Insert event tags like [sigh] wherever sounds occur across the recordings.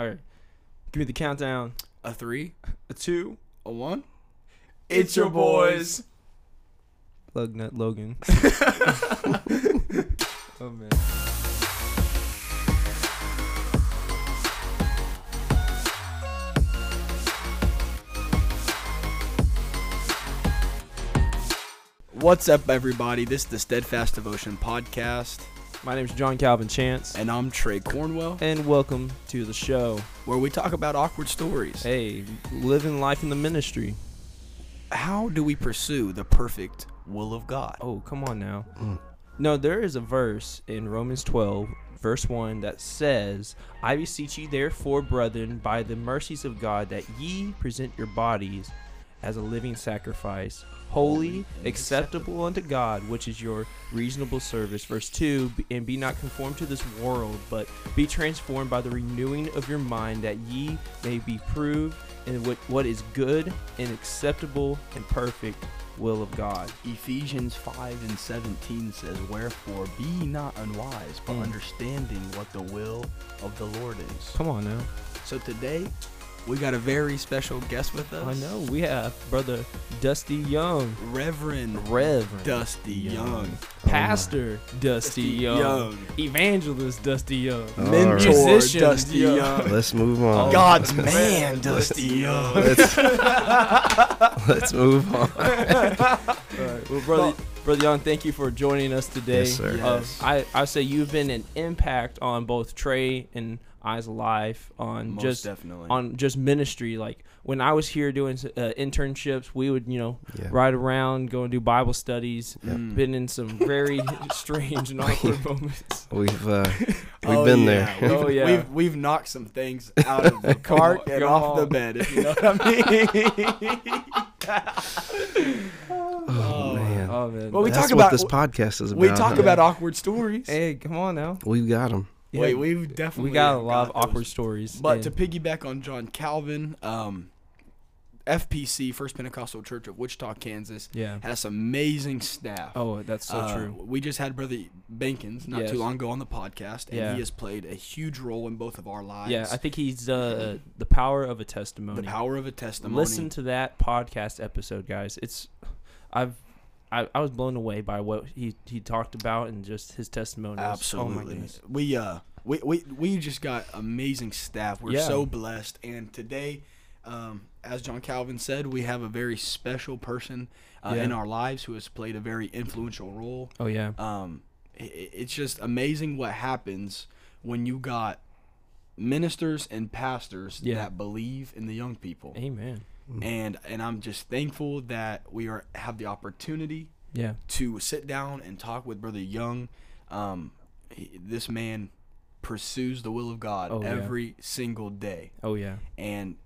All right. Give me the countdown. A three, A two. a one. It's your boys. Lug Nut Logan. [laughs] oh man. What's up, everybody? This is the Steadfast Devotion Podcast, My name is John Calvin Chance, and I'm Trey Cornwell, and welcome to the show. where we talk about awkward stories. Hey, living life in the ministry. How do we pursue the perfect will of God? Oh, come on now. Mm. No, there is a verse in Romans 12, verse 1 that says, I beseech ye therefore, brethren, by the mercies of God, that ye present your bodies as a living sacrifice, holy, acceptable unto God, which is your reasonable service. Verse 2 And be not conformed to this world, but be transformed by the renewing of your mind, that ye may be proved in what, what is good and acceptable and perfect will of God. Ephesians 5 and 17 says, Wherefore be ye not unwise, but Mm. understanding what the will of the Lord is. Come on now. So today, we got a very special guest with us. I know we have brother Dusty Young, Reverend Reverend Dusty Young, Pastor Dusty Young, Young. Evangelist Dusty Young, All Mentor right. Musician Dusty Young. Young, Let's move on. Oh. God's [laughs] man Dusty Young. Let's, [laughs] let's move on. [laughs] Well, brother, brother Young, thank you for joining us today. Yes, sir. Uh, I I say you've been an impact on both Trey and I's life on Most just definitely. on just ministry. Like when I was here doing uh, internships, we would you know Yeah. ride around, go and do Bible studies. Mm. Been in some very [laughs] strange and [laughs] awkward moments. We've uh, [laughs] we've Oh, been yeah. there. We've, Oh, yeah. We've we've knocked some things out of the cart and Come off the bed, if you know what I mean. Oh, man. Oh man. Well, we That's talk what about- this podcast is about. we talk huh? about awkward stories. Hey, come on now. We've got them. Wait, we've definitely we got a lot of those. awkward stories. But and- to piggyback on John Calvin, um, FPC First Pentecostal Church of Wichita, Kansas, yeah. has amazing staff. Oh, that's so Uh, true. We just had Brother Bankins not Yes. too long ago on the podcast, and Yeah. he has played a huge role in both of our lives. Yeah, I think he's uh, the power of a testimony. the power of a testimony. Listen to that podcast episode, guys. It's I've I, I was blown away by what he, he talked about and just his testimony. Oh Absolutely. goodness. we uh we, we we just got amazing staff. We're Yeah. so blessed. And today, um, as John Calvin said, we have a very special person uh, Yeah. in our lives who has played a very influential role. Oh yeah. Um, i- i it's just amazing what happens when you got ministers and pastors Yeah. that believe in the young people. Amen. And and I'm just thankful that we are have the opportunity Yeah. to sit down and talk with Brother Young. Um, he, this man pursues the will of God Oh, yeah. every single day. Oh yeah. And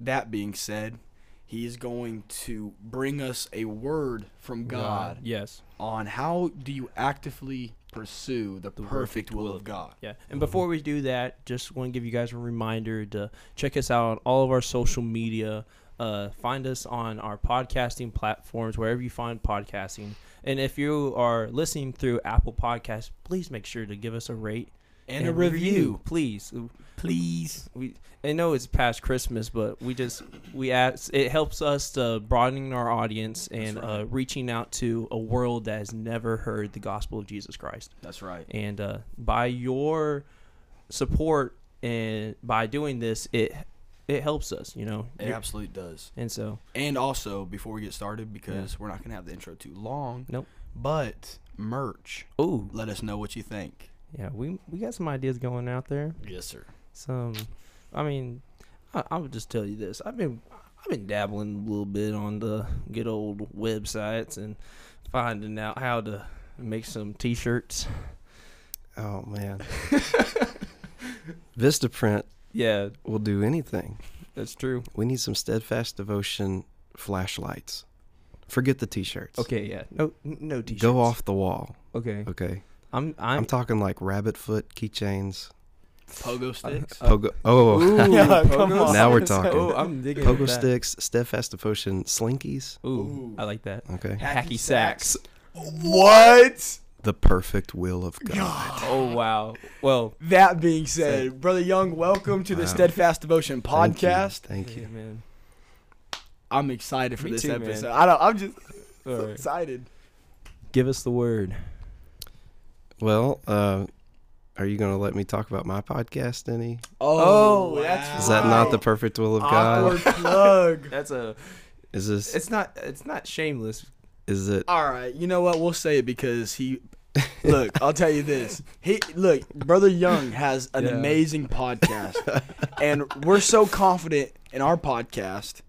that being said, he is going to bring us a word from God, Yes. on how do you actively pursue the, The perfect will of God. Yeah. And before we do that, just want to give you guys a reminder to check us out on all of our social media. Uh, find us on our podcasting platforms, wherever you find podcasting. And if you are listening through Apple Podcasts, please make sure to give us a rate And, a review. please. Please. We I know it's past Christmas, but we just we ask, it helps us to broadening our audience and right. uh, reaching out to a world that has never heard the gospel of Jesus Christ. That's right. And uh, by your support and by doing this, it it helps us, you know. It absolutely does. And so And also, before we get started, because we're not going to have the intro too long, Nope. but merch. oh Let us know what you think. yeah, we we got some ideas going out there. Yes, sir. Some, I mean, I, I would just tell you this. I've been I've been dabbling a little bit on the good old websites and finding out how to make some T-shirts. Oh man. [laughs] Vistaprint Yeah, we'll do anything. that's true. We need some steadfast devotion flashlights. Forget the t-shirts. Okay, yeah, no no T-shirts. Go off the wall. Okay, Okay. I'm I'm, I'm. talking like rabbit foot keychains. Pogo sticks. Uh, Pogo. Oh, Ooh, [laughs] Yeah, come pogo on. Now we're talking. Oh, I'm digging pogo that. sticks, steadfast devotion slinkies. Ooh, Ooh. I like that. Okay. Hacky sacks. what? The perfect will of God. Oh wow. Well, That being said, Brother Young, welcome to the Wow. Steadfast Devotion Thank you. podcast. Thank you. yeah, man. I'm excited for Me this too, man. episode. I don't. I'm just so right. excited. Give us the word. Well, uh, are you going to let me talk about my podcast any? Oh, that's Is that not the perfect will of God? plug? [laughs] That's a. Is this? It's not. It's not shameless. Is it? All right, you know what? We'll say it because he. [laughs] Look, I'll tell you this. He look, brother Young has an Yeah. amazing podcast, [laughs] and we're so confident in our podcast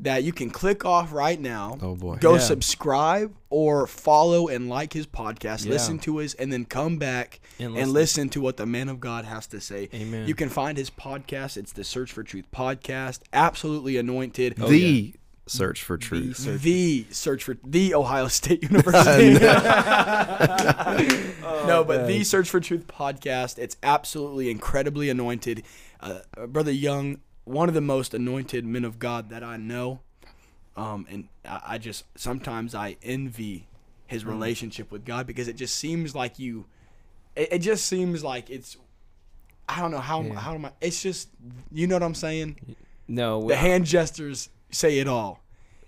that you can click off right now. Oh boy. Go Yeah. subscribe or follow and like his podcast. Yeah. Listen to his, and then come back And and listen to what the man of God has to say. Amen. You can find his podcast. It's the Search for Truth podcast. Absolutely anointed. Oh, the search for truth. The search for the Ohio State [laughs] University. [laughs] [laughs] no, but man. the Search for Truth podcast. It's absolutely incredibly anointed. Uh, Brother Young, one of the most anointed men of God that I know. Um, and I, I just sometimes I envy his relationship with God because it just seems like you. It, it just seems like it's. I don't know how Yeah. how am I? It's just you know what I'm saying. no. The hand gestures say it all.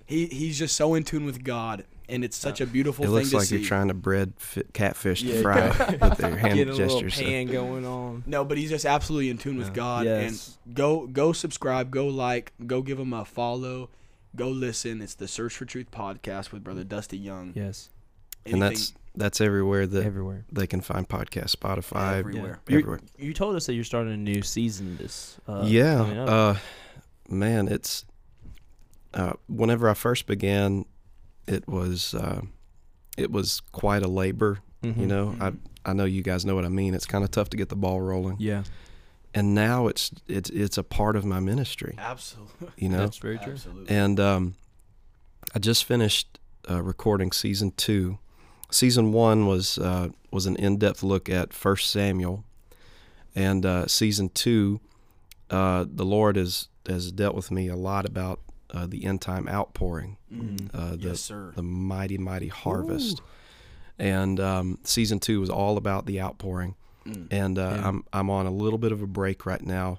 He he's just so in tune with God, and it's such a beautiful It thing looks to like see. you're trying to bread fi- catfish Yeah. to fry [laughs] with their hand Get a little gestures. so- pan [laughs] going on. no, but he's just absolutely in tune with Yeah. God. Yes. And go go subscribe, go like, go give him a follow, go listen. It's the Search for Truth podcast with Brother Dusty Young. Yes. and that's that's everywhere that Everywhere. they can find podcasts. Spotify, everywhere. You're- everywhere. You told us that you're starting a new season. This. Uh, coming yeah, up. uh, man, it's uh, whenever I first began, it was uh, it was quite a labor. You Mhm. know, I I know you guys know what I mean. It's kind of tough to get the ball rolling, Yeah. and now it's it's it's a part of my ministry. Absolutely. You know, That's very true. Absolutely. and um, I just finished uh, recording season two. Season one was uh, was an in depth look at First Samuel, and uh, season two, uh, the Lord has has dealt with me a lot about uh, the end time outpouring, Mm. uh, the yes, sir. the mighty mighty harvest, and um, season two was all about the outpouring, Mm. and uh, Yeah. I'm I'm on a little bit of a break right now,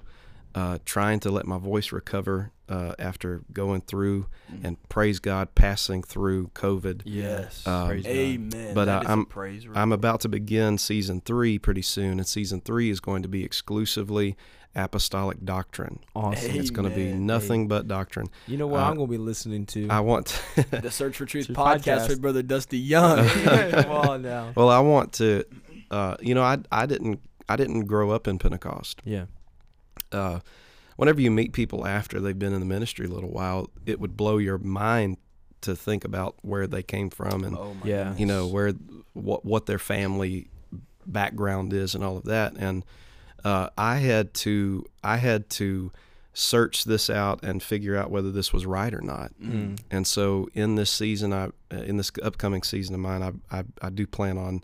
uh, trying to let my voice recover uh, after going through and praise God passing through COVID. Yes. Um, Praise God. Amen. But, That uh, is a I'm- praise I'm about to begin season three pretty soon, and season three is going to be exclusively apostolic doctrine. Awesome. Hey. It's going to be Amen. nothing but doctrine. You know what Uh, I'm gonna be listening to? I want. [laughs] the Search for Truth Truth podcast, podcast. with Brother Dusty Young. [laughs] Come [laughs] on now. well, I want to. Uh, you know, I I didn't I didn't grow up in Pentecost. Yeah. uh, whenever you meet people after they've been in the ministry a little while, it would blow your mind to think about where they came from and oh Yeah. goodness. you know where what what their family background is and all of that. And uh, I had to I had to search this out and figure out whether this was right or not. Mm. And so in this season, I uh, in this upcoming season of mine, I, I I do plan on,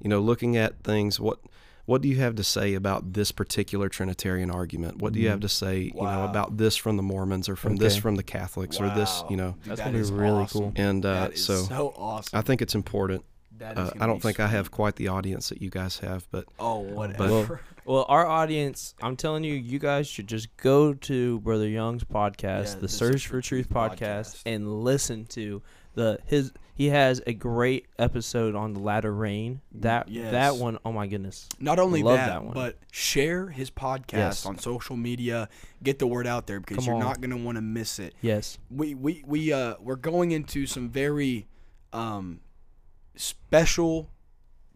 you know, looking at things. What what do you have to say about this particular Trinitarian argument? What do you have to say, you know, about this from the Mormons or from this from the Catholics or this, you know? Dude, That's that gonna be really awesome. cool. And uh, That is so, so awesome. I think it's important. That is Uh, I don't be think I have quite the audience that you guys have, but Oh, whatever. [laughs] Well, our audience, I'm telling you, you guys should just go to Brother Young's podcast, Yeah, the, Search for Truth podcast, and listen to the his. He has a great episode on the latter rain. That Yes. that one, oh my goodness. Not only Love that, that one. but share his podcast Yes. on social media. Get the word out there because Come you're on. not gonna want to miss it. Yes. We we we uh we're going into some very um special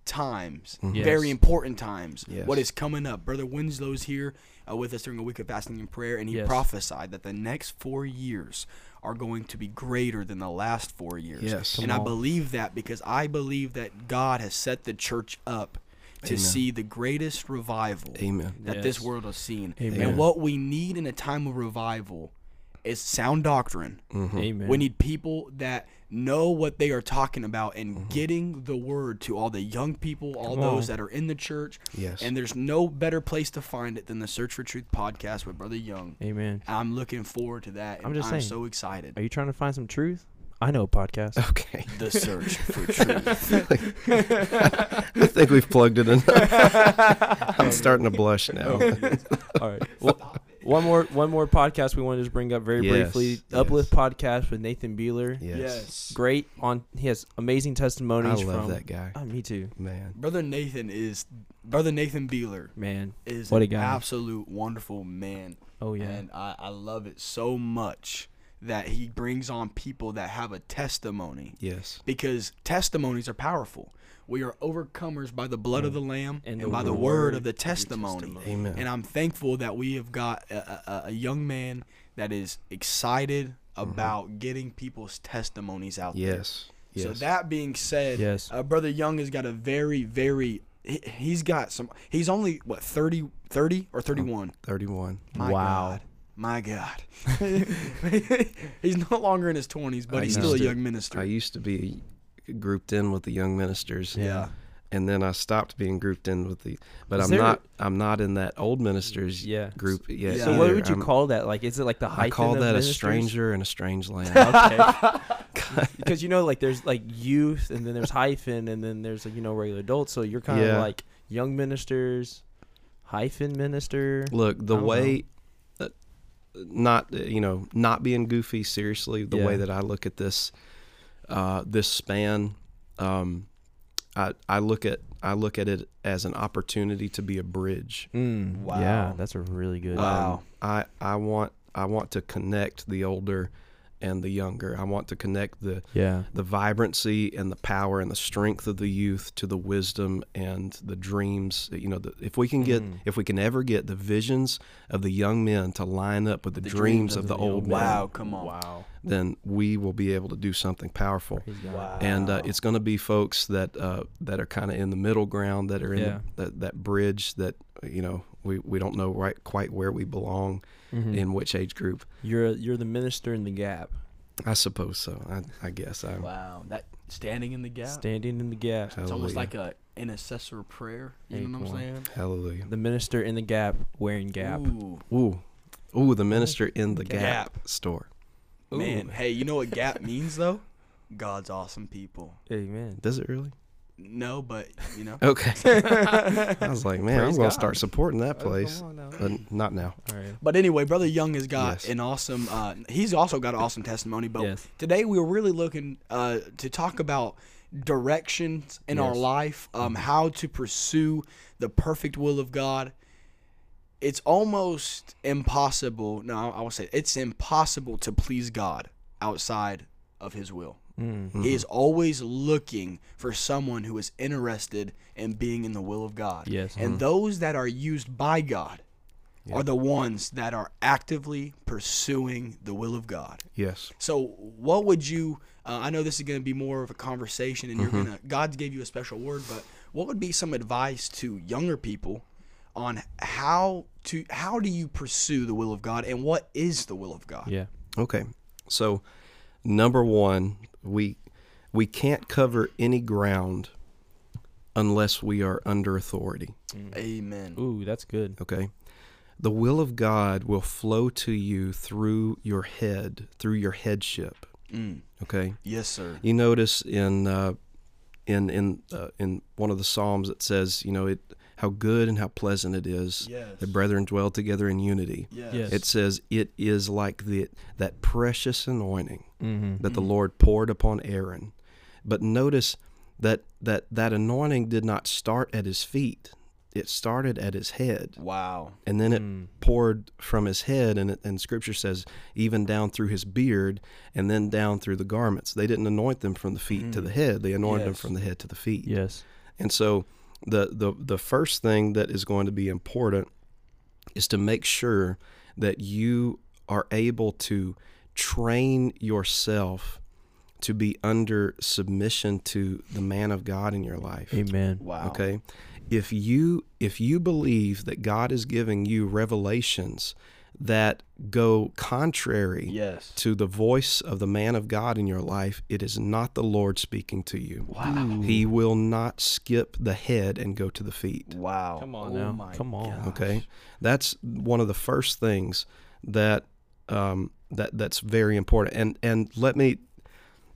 times, Mhm. Yes. very important times. Yes. What is coming up? Brother Winslow's here uh, with us during a week of fasting and prayer, and he Yes. prophesied that the next four years are going to be greater than the last four years. Yes. and I believe that because I believe that God has set the church up to Amen. see the greatest revival Amen. that this world has seen. Amen. And what we need in a time of revival is sound doctrine. Mhm. Amen. We need people that know what they are talking about and Mm-hmm. getting the word to all the young people, all Come those on. that are in the church. Yes. And there's no better place to find it than the Search for Truth podcast with Brother Young. Amen. I'm looking forward to that. And I'm just saying. so excited. Are you trying to find some truth? I know a podcast. Okay. [laughs] The search for [laughs] truth. I think we've plugged it enough. [laughs] I'm starting to blush now. All right. Well, one more one more podcast we want to just bring up very Yes, briefly. yes. Uplift podcast with Nathan Beeler. Yes. yes. Great on he has amazing I testimonies love from that guy. Oh, me too. Man. Brother Nathan is brother Nathan Beeler Man. is What a an guy. absolute wonderful man. Oh yeah. And I, I love it so much that he brings on people that have a testimony Yes. because testimonies are powerful. We are overcomers by the blood of the Lamb And and, the by the word word of of the your testimony. testimony. Amen. And I'm thankful that we have got a, a, a young man that is excited about getting people's testimonies out there. yes. Yes. So that being said, Yes. uh, brother Young has got a very, very. He, he's got some. He's only what 30, 30 or thirty one. 31. My Wow. God. My God. [laughs] he's no longer in his twenties, but I he's used still a to- young minister. I used to be grouped in with the young ministers. yeah. And then I stopped being grouped in with the but Is I'm there- not I'm not in that old ministers Yeah. group yet. Yeah. So what either. would you I'm- call that? Like, is it like the hyphen? I call that a stranger in a strange [laughs] land. Okay. [laughs] because you know, like there's like youth, and then there's hyphen, and then there's like you know regular adults. So you're kind of Yeah. like young ministers, hyphen minister. Look, the I don't way that not uh, you know not being goofy seriously, the way that I look at this uh, this span, um, I I look at I look at it as an opportunity to be a bridge. Mm, Wow. Yeah, that's a really good. Wow. Um, I I want I want to connect the older and the younger. I want to connect the Yeah. the vibrancy and the power and the strength of the youth to the wisdom and the dreams. You know, the, if we can get, Mhm. if we can ever get the visions of the young men to line up with the, The dreams, dreams of the, young old men. men, Wow. Come on. Wow. then we will be able to do something powerful. Wow. And uh, it's going to be folks that uh, that are kind of in the middle ground, that are in Yeah. the, that that bridge that you know we, we don't know right quite where we belong Mhm. in which age group. You're you're the minister in the gap, I suppose so. I, I guess I. Wow, that standing in the gap. standing in the gap. It's almost Hallelujah. like a intercessor prayer. You know what I'm saying? Hallelujah. The minister in the gap, wearing gap. Ooh. Ooh, ooh, the minister in the Gap. Gap, store. Man, hey, you know what gap means though? God's awesome people. Amen. Does it really? No, but you know. Okay. [laughs] I was like, man, I'm Praise going God. to start supporting that place, on but not now. All right. But anyway, brother Young has got Yes. an awesome. Uh, he's also got an awesome testimony. But Yes. today we were really looking uh, to talk about directions in our life, um, how to pursue the perfect will of God. It's almost impossible. No, I will say it's impossible to please God outside of His will. Mm. He is always looking for someone who is interested in being in the will of God. Yes. And those that are used by God are the ones that are actively pursuing the will of God. Yes. So, what would you? Uh, I know this is going to be more of a conversation, and Mm-hmm. you're gonna. God gave you a special word, but what would be some advice to younger people on how to how do you pursue the will of God, and what is the will of God? Yeah. Okay. So, number one, we we can't cover any ground unless we are under authority. Amen. Ooh, that's good. Okay. The will of God will flow to you through your head, through your headship. Mm. Okay. Yes, sir. You notice in uh, in in uh, in one of the psalms it says, you know, it how good and how pleasant it is Yes. that brethren dwell together in unity. Yes. Yes. It says it is like the that precious anointing Mm-hmm. that the Lord poured upon Aaron. But notice that that that anointing did not start at his feet. It started at his head. Wow. And then it Mm. poured from his head and, it, and scripture says even down through his beard and then down through the garments they didn't anoint them from the feet to the head they anointed them from the head to the feet Yes. and so the, the the first thing that is going to be important is to make sure that you are able to train yourself to be under submission to the man of God in your life Amen. Wow. Okay. If you if you believe that God is giving you revelations that go contrary Yes. to the voice of the man of God in your life, it is not the Lord speaking to you. Wow. He will not skip the head and go to the feet. Wow. Come on Oh now. my Come on. gosh. Okay, that's one of the first things that um, that that's very important. And and let me,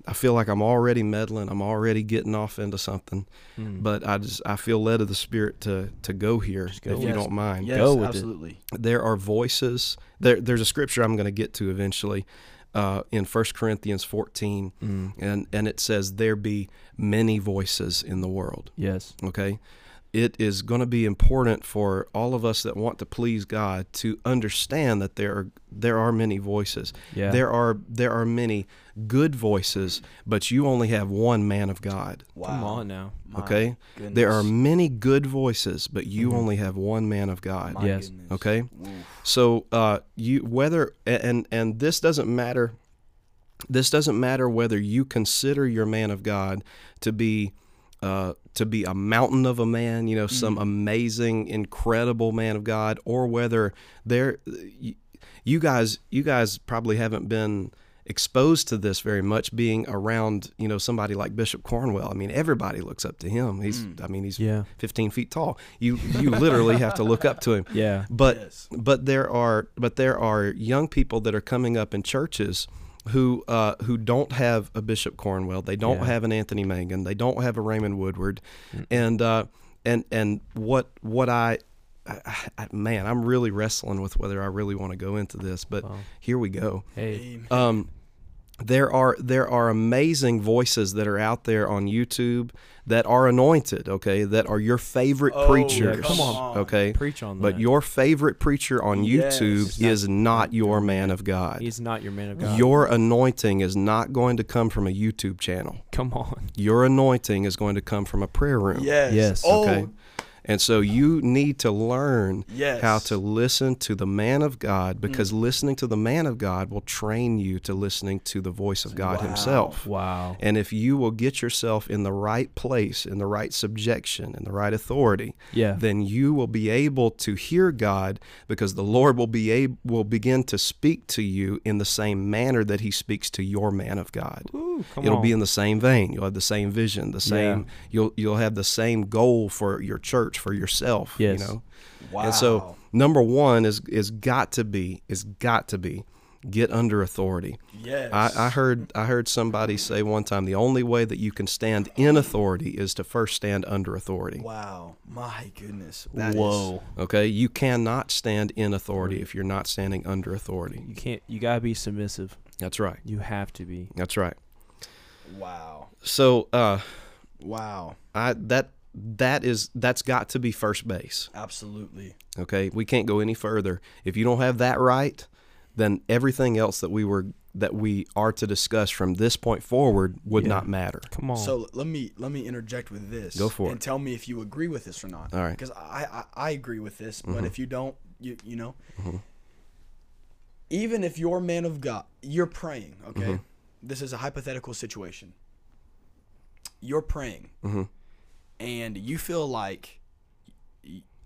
I feel like I'm already meddling. I'm already getting off into something, Mm. but I just I feel led of the Spirit to to go here go if with you don't mind. Yes, Go with it. There are voices. There there's a scripture I'm going to get to eventually uh, in 1 Corinthians 14, Mm. and and it says there be many voices in the world. Yes. Okay. It is going to be important for all of us that want to please God to understand that there are there are many voices. Yeah. There are there are many good voices, but you only have one man of God. Wow. Come on now. My Okay? There are many good voices, but you Mhm. only have one man of God. My Yes. goodness. Okay? Oof. So uh, you whether and and this doesn't matter. This doesn't matter whether you consider your man of God to be uh, to be a mountain of a man, you know, some amazing, incredible man of God, or whether there you, you guys you guys probably haven't been exposed to this very much being around you know somebody like bishop cornwell i mean everybody looks up to him he's i mean he's Yeah. 15 feet tall you you literally have to look up to him [laughs] Yeah. but Yes. but there are but there are young people that are coming up in churches who uh, who don't have a Bishop Cornwell, they don't Yeah. have an Anthony Mangun, they don't have a Raymond Woodward, and uh, and and what what I, I, I man, I'm really wrestling with whether I really want to go into this, but Wow. here we go. Hey. Um, there are there are amazing voices that are out there on YouTube that are anointed, okay, that are your favorite Oh, preachers, come on. okay. Preach on that. But your favorite preacher on Yes. YouTube is not your man of God. He's not your man of God. Your anointing is not going to come from a YouTube channel. Come on. Your anointing is going to come from a prayer room. Yes. Yes. Oh, Okay. And so you need to learn Yes. how to listen to the man of God because Mm. listening to the man of God will train you to listening to the voice of God Wow. himself. Wow. And if you will get yourself in the right place, in the right subjection, in the right authority, Yeah. then you will be able to hear God because the Lord will be able will begin to speak to you in the same manner that he speaks to your man of God. Ooh, It'll on. be in the same vein. You'll have the same vision, the same Yeah. you'll you'll have the same goal for your church, for yourself, Yes. you know. wow. And so number 1 is is got to be is got to be get under authority. yes. I, I heard I heard somebody say one time the only way that you can stand in authority is to first stand under authority. Wow. My goodness. That is- Whoa. Okay, you cannot stand in authority if you're not standing under authority. You can't. You gotta be submissive. That's right. You have to be. That's right. wow. So, uh, Wow. I that that is that's got to be first base. Absolutely. Okay, we can't go any further. If you don't have that right, then everything else that we were that we are to discuss from this point forward would Yeah. not matter. Come on. So let me let me interject with this. Go for and it. tell me if you agree with this or not. All right. Because I, I I agree with this, but if you don't, you you know. Mm-hmm. Even if you're man of God, you're praying. Okay, Mm-hmm. this is a hypothetical situation. You're praying, Mm-hmm. And you feel like,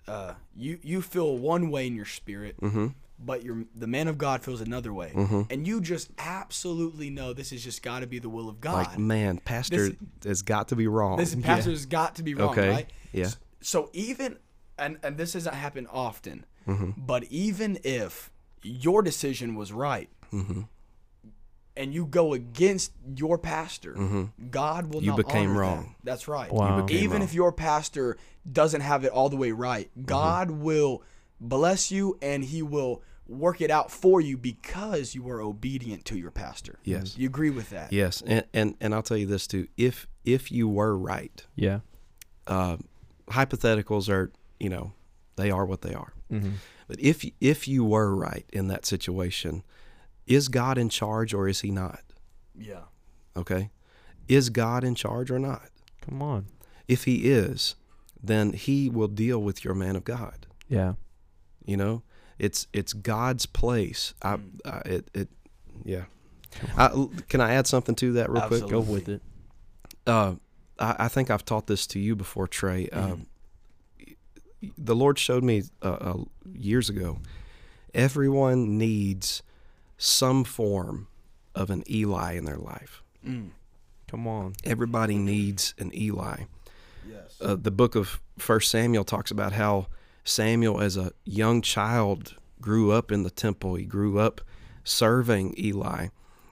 uh, you you feel one way in your spirit, Mm-hmm. but your the man of God feels another way, and you just absolutely know this has just got to be the will of God. Like, man, pastor has got to be wrong. This pastor's got to be wrong, Okay. right? Yeah. S- So even and and this doesn't happen often, Mm-hmm. but even if your decision was right, Mm-hmm. And you go against your pastor, God will You not became honor that. wrong. That's right. Wow. You Even wrong. if your pastor doesn't have it all the way right, Mm-hmm. God will bless you and He will work it out for you because you were obedient to your pastor. Yes. You agree with that? Yes, and, and and I'll tell you this too. If if you were right, yeah. uh, hypotheticals are you know they are what they are. Mm-hmm. But if if you were right in that situation, is God in charge or is He not? Yeah. Okay, is God in charge or not? Come on. If He is, then He will deal with your man of God. Yeah. You know, it's it's God's place. I, I it it yeah. I, can I add something to that real quick? Go with it. uh, I, I think I've taught this to you before, Trey. Um, the Lord showed me uh, uh, years ago. Everyone needs some form of an Eli in their life. Mm. Come on. Everybody needs an Eli. Yes. Uh, the book of First Samuel talks about how Samuel, as a young child, grew up in the temple. He grew up serving Eli.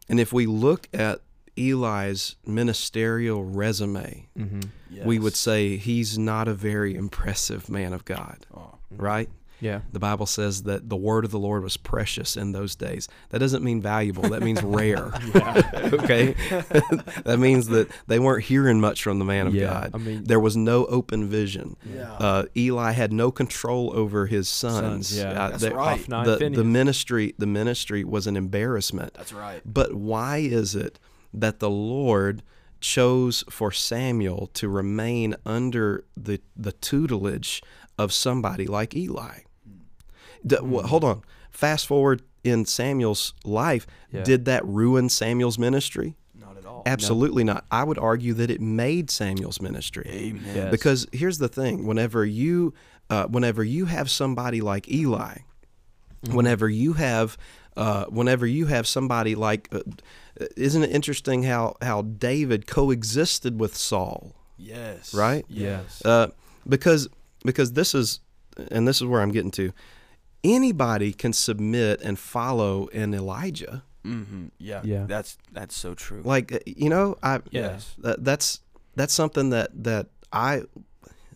And if we look at Eli's ministerial resume, Mm-hmm. we would say he's not a very impressive man of God, Oh, right? Yeah. The Bible says that the word of the Lord was precious in those days. That doesn't mean valuable, that means [laughs] rare. [laughs] okay? [laughs] that means that they weren't hearing much from the man of Yeah, God. I mean- there was no open vision. Yeah. Uh, Eli had no control over his sons. Sons, yeah. Uh, That's they- right. The, the ministry the ministry was an embarrassment. That's right. But why is it that the Lord chose for Samuel to remain under the the tutelage of somebody like Eli? D- wh- hold on. Fast forward in Samuel's life, Yeah. did that ruin Samuel's ministry? Not at all. Absolutely not. I would argue that it made Samuel's ministry. Amen. Yes. Because here's the thing: whenever you, uh, whenever you have somebody like Eli, whenever you have, uh, whenever you have somebody like, uh, isn't it interesting how how David coexisted with Saul, Yes. right? Yes. Uh, because because this is, and this is where I'm getting to. Anybody can submit and follow an Elijah. Mm-hmm. Yeah. Yeah. That's that's so true. Like uh, you know, I Yes. that, that's that's something that that I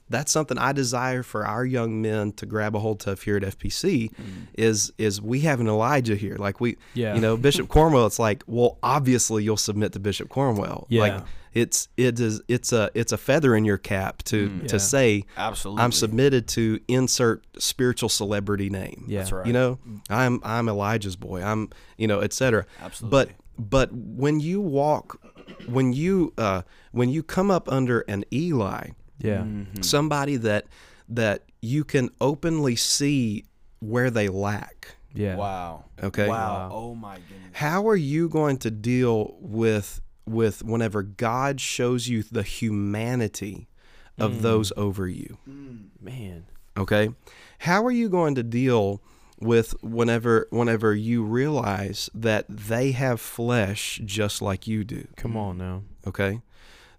that's something I desire for our young men to grab a hold of here at FPC is is we have an Elijah here. Like we Yeah. you know, Bishop [laughs] Cornwell, it's like, well, obviously you'll submit to Bishop Cornwell. Yeah. Like it's it is it's a it's a feather in your cap to Yeah. to say Absolutely. I'm submitted to insert spiritual celebrity name. Yeah. That's right. You know, I'm I'm Elijah's boy. I'm you know, etc. Absolutely. But but when you walk, when you uh, when you come up under an Eli, Yeah. Mm-hmm. somebody that that you can openly see where they lack. Yeah. Wow. Okay. Wow. Wow. Oh my goodness. How are you going to deal with with whenever God shows you the humanity of mm. those over you? Man. okay how are you going to deal with whenever whenever you realize that they have flesh just like you do Come on now. okay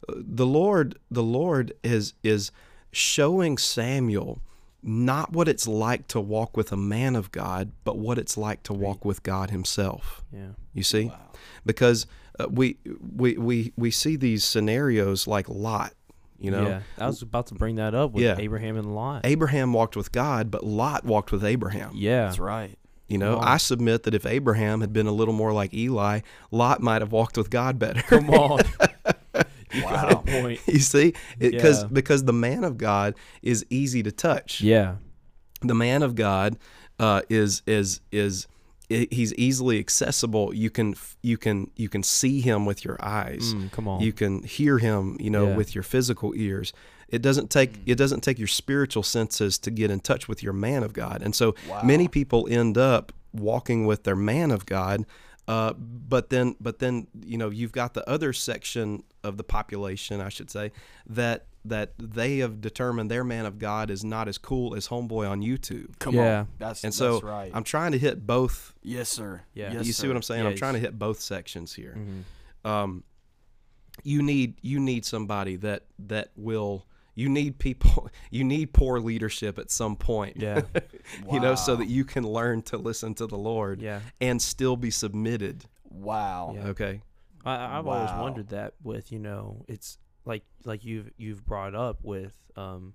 the lord the lord is is showing samuel not what it's like to walk with a man of god but what it's like to walk with god himself Yeah. you see because uh, we we we we see these scenarios like lot you know yeah. I was about to bring that up with Yeah. Abraham and Lot. Abraham walked with God, but Lot walked with Abraham. yeah. That's right. You know, I submit that if Abraham had been a little more like Eli, Lot might have walked with God better. [laughs] Come on. [laughs] you Wow. point. you see, because Yeah. because the man of God is easy to touch. Yeah. The man of God uh, is is is i- he's easily accessible. You can you can you can see him with your eyes. Mm, come on. You can hear him, you know, Yeah. with your physical ears. It doesn't take it doesn't take your spiritual senses to get in touch with your man of God. And so many people end up walking with their man of God. Uh, but then, but then, you know, you've got the other section of the population, I should say, that that they have determined their man of God is not as cool as Homeboy on YouTube. Come Yeah. on. That's And so that's right. I'm trying to hit both. yes, sir. Yeah. Yes, you see sir. what I'm saying? Yeah, I'm trying to hit both sections here. Mhm. um, you need you need somebody that that will you need people [laughs] you need poor leadership at some point Yeah. [laughs] you know so that you can learn to listen to the lord Yeah. and still be submitted Wow. Yeah. okay I, I've always wondered that with you know it's like like you've you've brought up with um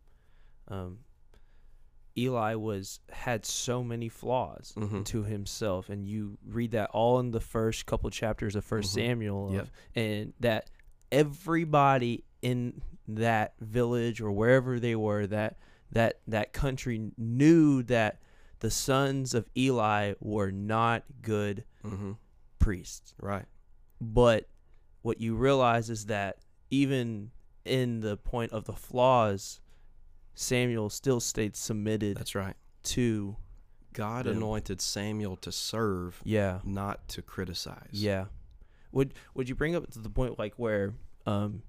um Eli was had so many flaws Mhm. to himself and you read that all in the first couple chapters of 1st Mhm. Samuel Yep. of, and that everybody in that village or wherever they were that that that country knew that the sons of Eli were not good mm-hmm. priests right but what you realize is that even in the point of the flaws, Samuel still stayed submitted that's right to god Them. anointed samuel to serve yeah not to criticize yeah. Would would you bring up to the point like where um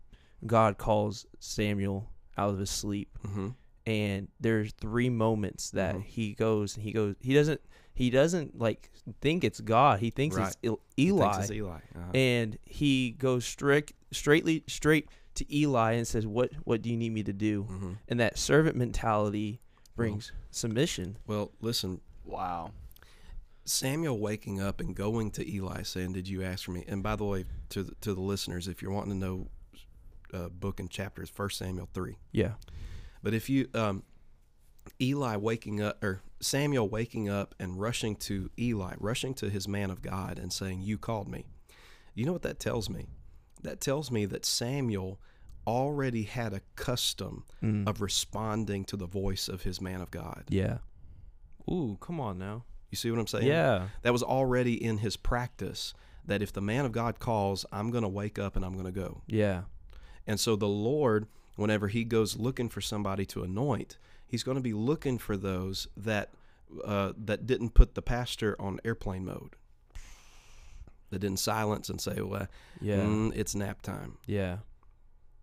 God calls Samuel out of his sleep mm-hmm. and there's three moments that Mhm. he goes and he goes he doesn't he doesn't like think it's God he thinks it's Right. El- Eli it's eli uh-huh. and he goes straight straightly straight to Eli and says, "What what do you need me to do?" Mhm. And that servant mentality brings submission. well listen Wow. Samuel waking up and going to Eli saying, "Did you ask for me?" And by the way, to the, to the listeners, if you're wanting to know uh, book and chapters, First Samuel three. Yeah. But if you um, Eli waking up or Samuel waking up and rushing to Eli, rushing to his man of God and saying, "You called me." You know what that tells me? That tells me that Samuel already had a custom Mm. of responding to the voice of his man of God. Yeah. Ooh, come on now. You see what I'm saying? Yeah. That was already in his practice that if the man of God calls, I'm going to wake up and I'm going to go. Yeah. And so the Lord, whenever he goes looking for somebody to anoint, he's going to be looking for those that uh, that didn't put the pastor on airplane mode. That didn't silence and say, "Well, Yeah. mm, it's nap time." Yeah.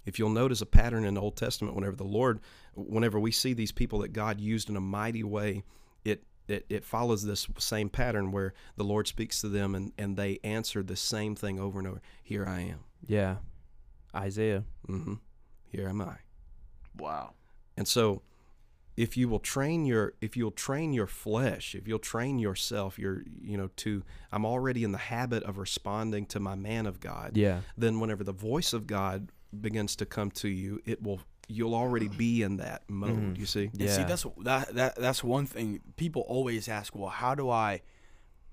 If you'll notice a pattern in the Old Testament, whenever the Lord, whenever we see these people that God used in a mighty way, it it, it follows this same pattern where the Lord speaks to them and, and they answer the same thing over and over. Here I am. Yeah. Isaiah. hmm Here am I. Wow. And so, if you will train your if you'll train your flesh, if you'll train yourself, your you know to I'm already in the habit of responding to my man of God. Yeah. Then whenever the voice of God begins to come to you, it will you'll already be in that mode. Mhm. You see? And see, Yeah. that's that that that's one thing people always ask. Well, how do I,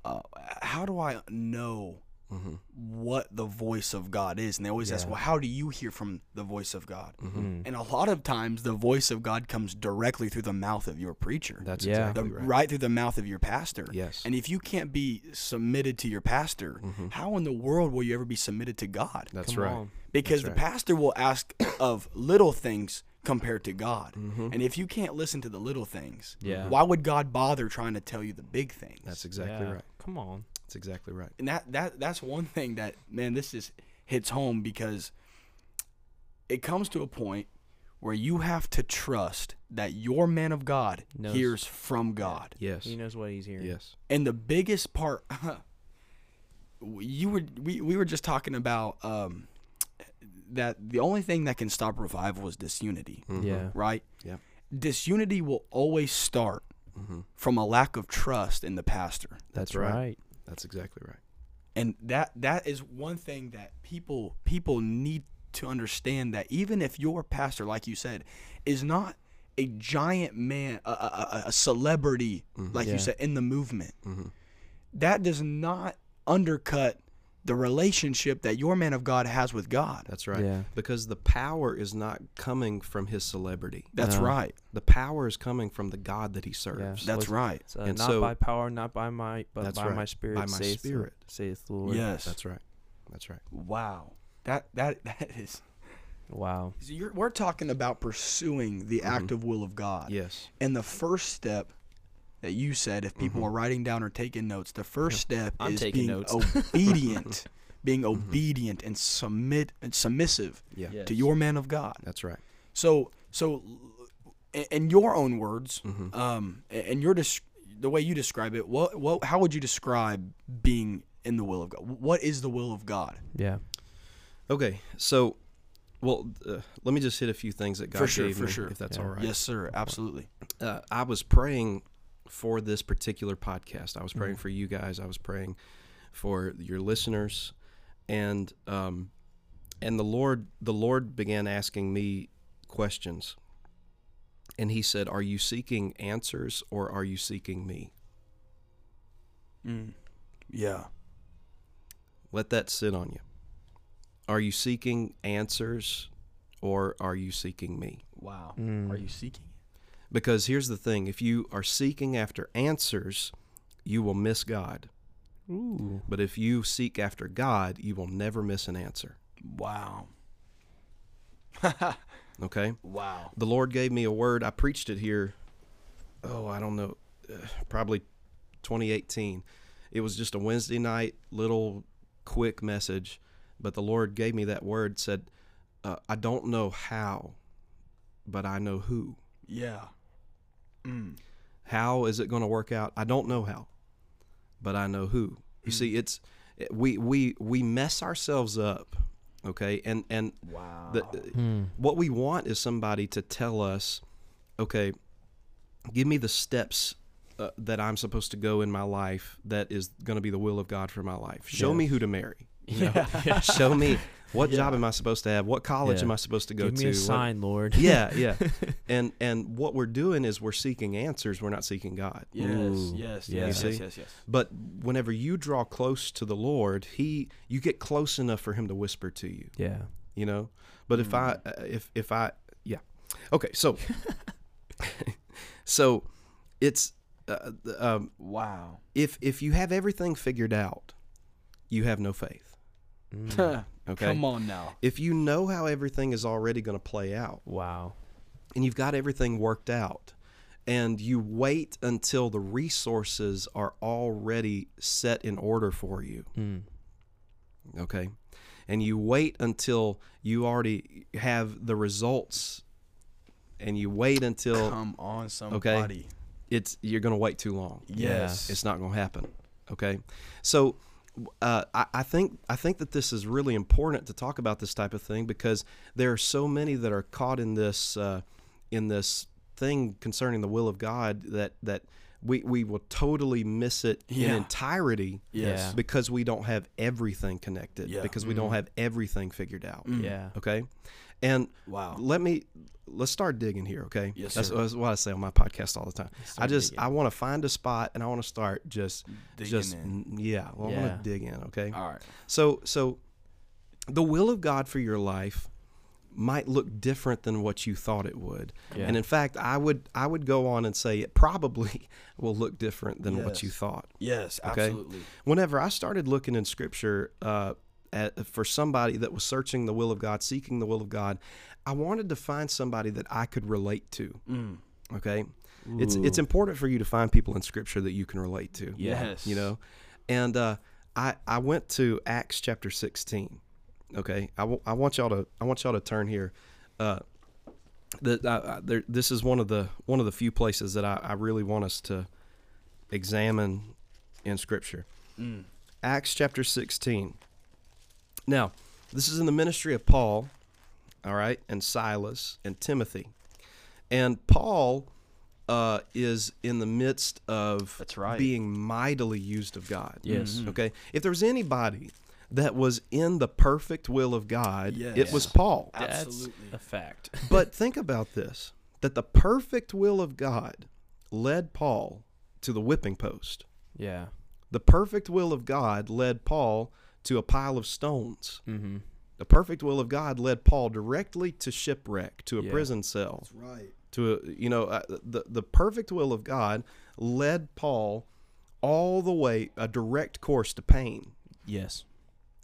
uh, how do I know hmm what the voice of God is? And they always ask, well, how do you hear from the voice of God? hmm Mm. And a lot of times, the voice of God comes directly through the mouth of your preacher, That's Yeah. exactly the, right. right. through the mouth of your pastor. Yes. And if you can't be submitted to your pastor, Mhm. how in the world will you ever be submitted to God? That's Come right. on. Because That's the right. pastor will ask [coughs] of little things compared to God. Mhm. And if you can't listen to the little things, Yeah. why would God bother trying to tell you the big things? That's exactly Yeah. right. Come on. That's exactly right. and that that that's one thing that man this just hits home because it comes to a point where you have to trust that your man of God Knows- hears from God. Yes. He knows what he's hearing. Yes. And the biggest part [laughs] you were we, we were just talking about um that the only thing that can stop revival is disunity, Mhm. Yeah. right? Yep. Disunity will always start hmm from a lack of trust in the pastor. That's, That's right. right. That's exactly right. and that that is one thing that people people need to understand that even if your pastor like you said is not a giant man a, a, a- celebrity like Yeah. you said in the movement hmm that does not undercut the relationship that your man of god has with god That's right. Yeah. Because the power is not coming from his celebrity. that's No. right The power is coming from the God that he serves. that's uh, So right So And not so- by power, not by might, but That's by my spirit. By my saith the- spirit. saith the Lord. yes That's right. That's right. wow that that [laughs] that is Wow. so you're, we're talking about pursuing the mm-hmm. active will of god Yes. And the first step that you said, if people are writing down or taking notes, the first step I'm is being notes. obedient, [laughs] being obedient and submit and submissive Yeah. Yes. to your man of God. That's right. So, so in- in your own words, Mhm. um, and your des- the way you describe it, what, what, how would you describe being in the will of God? What is the will of God? Yeah. Okay. So, well, uh, let me just hit a few things that God For sure, gave for me, sure. if that's Yeah. all right. Yes, sir. Absolutely. uh, I was praying for this particular podcast. I was Mm-hmm. praying for you guys. I was praying for your listeners, and um, and the Lord the Lord began asking me questions, and He said, "Are you seeking answers or are you seeking me?" Mm. Yeah. Let that sit on you. Are you seeking answers or are you seeking me? Wow. Mm. Are you seeking? Because here's the thing if you are seeking after answers, you will miss God. Ooh. But if you seek after God, you will never miss an answer. Wow. [laughs] Okay? wow. The Lord gave me a word. I preached it here, oh, I don't know, uh, probably 2018. It was just a Wednesday night, little quick message. But the Lord gave me that word, said, uh, I don't know how, but I know who. Yeah. Mm. How is it going to work out? I don't know how, but I know who. You see, it's we we we mess ourselves up, okay? And and Wow. the, Hmm. what we want is somebody to tell us, okay, give me the steps uh, that I'm supposed to go in my life that is going to be the will of God for my life. Show Yeah. me who to marry. You know? Yeah. [laughs] Show me what Yeah. job am I supposed to have? What college Yeah. am I supposed to go Give to? me a What- sign, Lord. [laughs] yeah, [laughs] yeah. and and what we're doing is we're seeking answers. We're not seeking God. Yes, Ooh, yes, yes, yes, yes, yes. But whenever you draw close to the Lord, He you get close enough for Him to whisper to you. Yeah. You know. But if I uh, if if I yeah, okay. So so it's uh, um, Wow. if if you have everything figured out, you have no faith. Mm. [laughs] Okay. Come on now. If you know how everything is already going to play out, Wow. and you've got everything worked out and you wait until the resources are already set in order for you Mm. okay and you wait until you already have the results and you wait until Come on, somebody. it's you're going to wait too long Yes. it's not going to happen okay so uh, I, I think I think that this is really important to talk about this type of thing because there are so many that are caught in this uh, in this thing concerning the will of God that that we, we will totally miss it in entirety Yes. Because we don't have everything connected Yeah. because we don't have everything figured out Mm. Yeah. okay and Wow. let me let's start digging here okay Yes, that's, sir. that's what i say on my podcast all the time i just digging. i want to find a spot and i want to start just Digging just in. yeah well, i want to dig in okay All right. so so the will of god for your life might look different than what you thought it would Yeah. and in fact i would i would go on and say it probably [laughs] will look different than what you thought Yes, Okay. absolutely. whenever I started looking in Scripture uh, at, for somebody that was searching the will of God, seeking the will of God, I wanted to find somebody that I could relate to. Mm. Okay, it's it's important for you to find people in Scripture that you can relate to. Yes. you know, and uh, I I went to Acts chapter sixteen. Okay, I, w- I want y'all to I want y'all to turn here. Uh, that uh, there, this is one of the one of the few places that I, I really want us to examine in Scripture. Mm. Acts chapter 16. Now, this is in the ministry of Paul, all right, and Silas and Timothy. And Paul uh, is in the midst of That's right. being mightily used of God. Yes. Mhm. Okay. If there was anybody that was in the perfect will of God, it was Paul. That's Absolutely. a fact. [laughs] But think about this that the perfect will of God led Paul to the whipping post. Yeah. The perfect will of God led Paul to a pile of stones. Mm-hmm. The perfect will of God led Paul directly to shipwreck, to a Yeah. prison cell, right. to a, you know, uh, the the perfect will of God led Paul all the way a direct course to pain. Yes.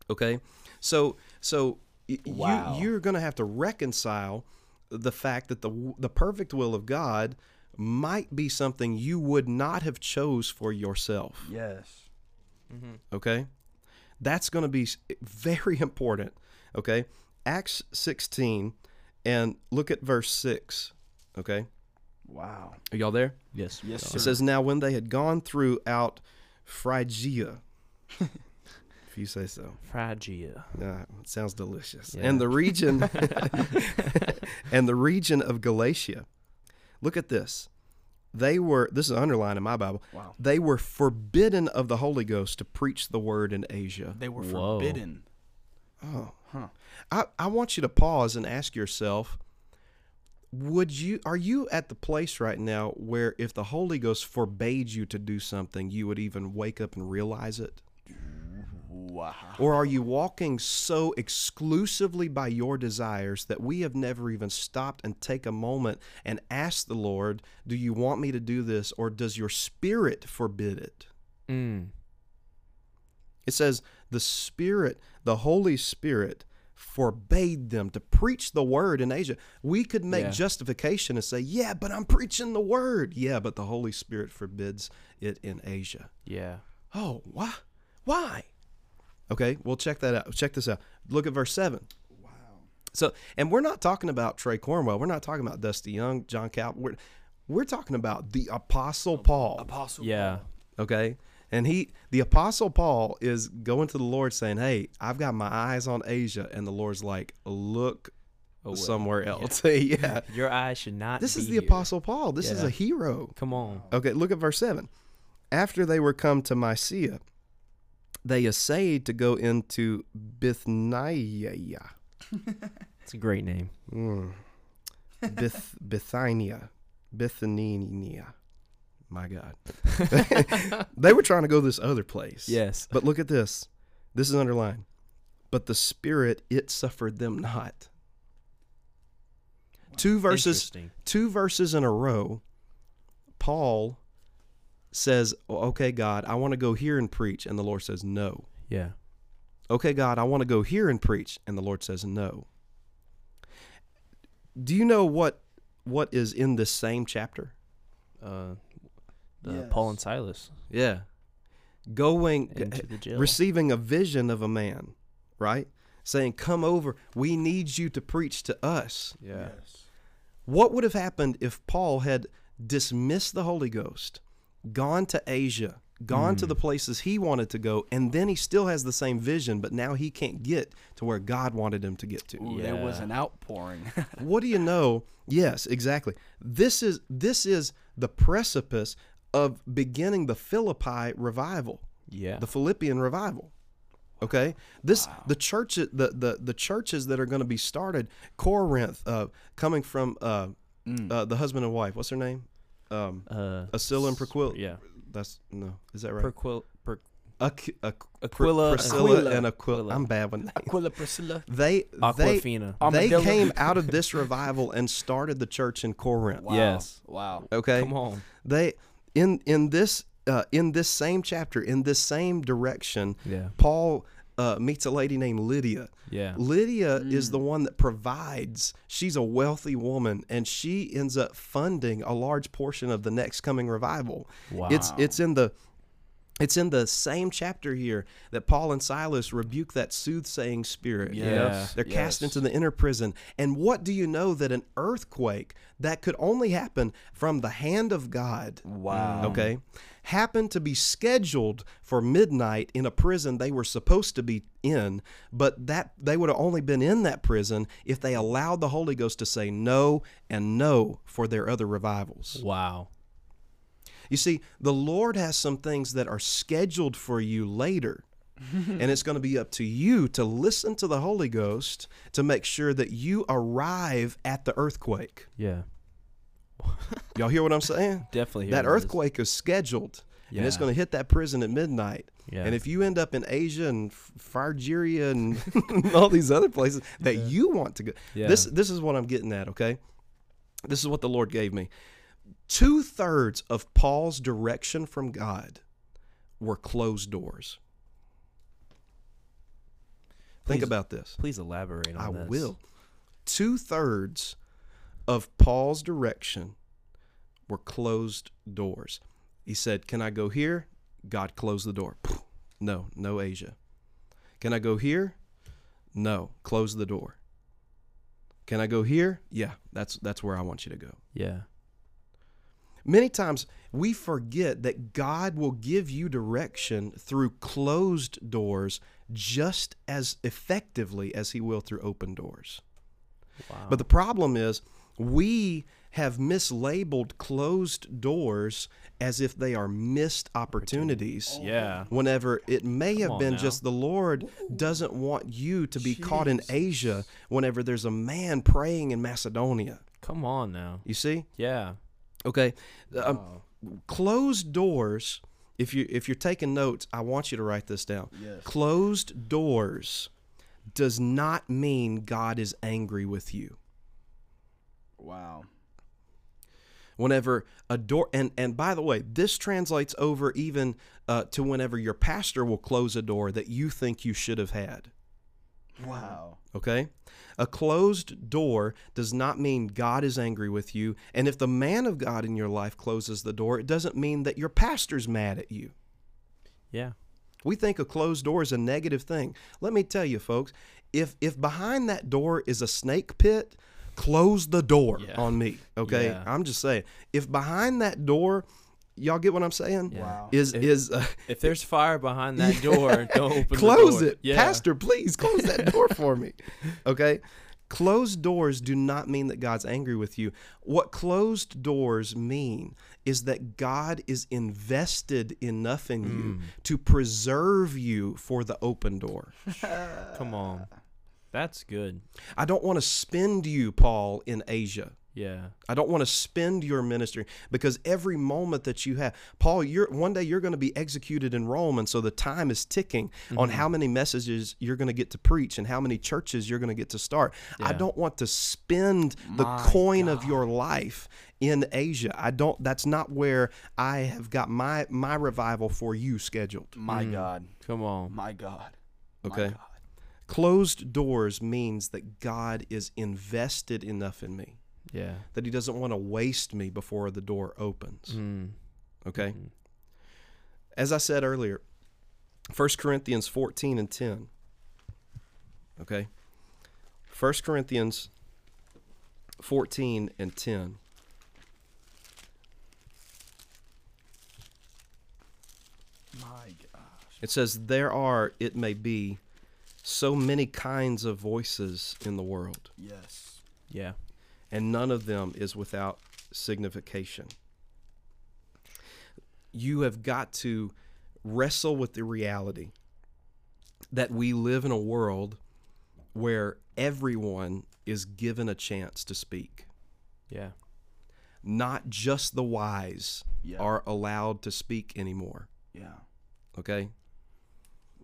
Okay, so so Wow. you you're going to have to reconcile the fact that the the perfect will of God might be something you would not have chose for yourself. Yes. Mm-hmm. Okay, that's going to be [laughs] very important. Okay, Acts 16, and look at verse six. Okay, Wow. are y'all there? Yes. Yes, It says, Now when they had gone throughout Phrygia, [laughs] if you say so, Phrygia. uh, it sounds delicious, Yeah. and the region, [laughs] and the region of Galatia. Look at this. They were, this is underlined in my Bible, Wow. they were forbidden of the Holy Ghost to preach the word in Asia. They were Whoa. forbidden. Oh. Huh. I, I want you to pause and ask yourself would you are you at the place right now where if the holy ghost forbade you to do something you would even wake up and realize it Wow. or are you walking so exclusively by your desires that we have never even stopped and take a moment and ask the lord do you want me to do this or does your spirit forbid it Mm. It says the Spirit, the Holy Spirit, forbade them to preach the word in Asia. We could make Yeah. justification and say, yeah, but I'm preaching the word. Yeah, but the Holy Spirit forbids it in Asia. Yeah. Oh, why? Why? Okay, well, check that out. Check this out. Look at verse 7. Wow. So, and we're not talking about Trey Cornwell. We're not talking about Dusty Young, John Calvin. We're, we're talking about the Apostle Paul. Apostle. Yeah. Paul. Okay. And he, the apostle Paul, is going to the Lord saying, Hey, I've got my eyes on Asia. And the Lord's like, Look oh, away. somewhere else. [laughs] Yeah. [laughs] Your eyes should not. This is the here. Apostle Paul. This is a hero. Come on. Okay, look at verse 7. After they were come to Mysia, they essayed to go into Bithynia. [laughs] It's a great name. Mm. Bith, Bithynia. Bithynia. My God. [laughs] they were trying to go this other place. Yes. But look at this. This is underlined. But the Spirit, it suffered them not. Two verses two verses in a row, Paul says, Okay, God, I want to go here and preach. And the Lord says, No. Yeah. Okay, God, I want to go here and preach. And the Lord says, No. Do you know what what is in this same chapter? Uh, the Yes. Paul and Silas Yeah. Going into the jail. receiving a vision of a man, right? Saying, Come over, we need you to preach to us. yeah. What would have happened if Paul had dismissed the Holy Ghost, gone to Asia, gone to the places he wanted to go, and then he still has the same vision, but now he can't get to where God wanted him to get to? Ooh, there was an outpouring. [laughs] what do you know? Yes, exactly. This is this is the precipice of beginning the Philippi revival. Yeah. the Philippian revival. Okay, this the church the, the the churches that are going to be started. Corinth, uh, coming from uh, uh, the husband and wife. What's her name? Um, uh, Aquila and Priscilla. yeah. That's no. Is that right? Perquil, per, Aqu- Aqu- Aquila- Priscilla Aquila. and Aquila. Aquila. I'm bad with names. Aquila Priscilla. They they Aquafina. they Armadillo. came out of this [laughs] revival and started the church in Corinth. Wow. Yes. Wow. Okay, Come on. they in in this uh, in this same chapter in this same direction Yeah. paul uh, meets a lady named lydia. Yeah. lydia is the one that provides she's a wealthy woman and she ends up funding a large portion of the next coming revival. It's it's in the it's in the same chapter here that Paul and Silas rebuke that soothsaying spirit. you know? Yes, They're cast into the inner prison. And what do you know that an earthquake that could only happen from the hand of God Wow. okay, happened to be scheduled for midnight in a prison they were supposed to be in, but that they would have only been in that prison if they allowed the Holy Ghost to say no and no for their other revivals. Wow. You see, the Lord has some things that are scheduled for you later. [laughs] and it's going to be up to you to listen to the Holy Ghost to make sure that you arrive at the earthquake. Yeah. [laughs] Y'all hear what I'm saying? Definitely. hear that earthquake. earthquake is scheduled and it's going to hit that prison at midnight Yeah. and if you end up in asia and Fargeria and [laughs] all these other places that you want to go Yeah. this this is what i'm getting at okay this is what the lord gave me two-thirds of paul's direction from god were closed doors think about this Please elaborate on I this. I will. Two thirds of Paul's direction were closed doors. He said, Can I go here? God closed the door. No, no Asia. Can I go here? No, close the door. Can I go here? Yeah, that's that's where I want you to go. Yeah. Many times we forget that God will give you direction through closed doors just as effectively as he will through open doors. Wow. But the problem is we have mislabeled closed doors as if they are missed opportunities. yeah. Whenever it may Come have been just the Lord doesn't want you to be caught in Asia whenever there's a man praying in Macedonia. Come on now. You see? Yeah. Okay. Um, closed doors if you if you're taking notes, I want you to write this down. Yes. Closed doors does not mean God is angry with you. Wow. whenever a door and and by the way this translates over even uh, to whenever your pastor will close a door that you think you should have had Wow. okay a closed door does not mean god is angry with you and if the man of god in your life closes the door it doesn't mean that your pastor's mad at you Yeah. we think a closed door is a negative thing let me tell you folks if if behind that door is a snake pit close the door Yeah. on me okay Yeah. i'm just saying if behind that door y'all get what i'm saying Yeah. Wow. is If- is uh, [laughs] If there's fire behind that [laughs] door, don't open close the door. it Yeah. pastor please close that door [laughs] for me okay Closed doors do not mean that God's angry with you. What closed doors mean is that God is invested enough in you to preserve you for the open door. Come on. That's good. I don't want to spend you, Paul, in Asia. Yeah. I don't want to spend your ministry because every moment that you have, Paul, you're one day you're going to be executed in Rome, and so the time is ticking on mm-hmm. how many messages you're going to get to preach and how many churches you're going to get to start. I don't want to spend the My coin of your life in Asia. I don't. That's not where I have got my my revival for you scheduled. My mm. God. Come on. My God. My Okay. God. Closed doors means that God is invested enough in me Yeah. that He doesn't want to waste me before the door opens. Mm. Okay. As I said earlier, 1 Corinthians 14 and 10. Okay. 1 Corinthians 14 and 10. My gosh. It says, There are, it may be, so many kinds of voices in the world, Yes. Yeah. And none of them is without signification. You have got to wrestle with the reality that we live in a world where everyone is given a chance to speak. Yeah. Not just the wise Yeah. are allowed to speak anymore. Yeah. Okay?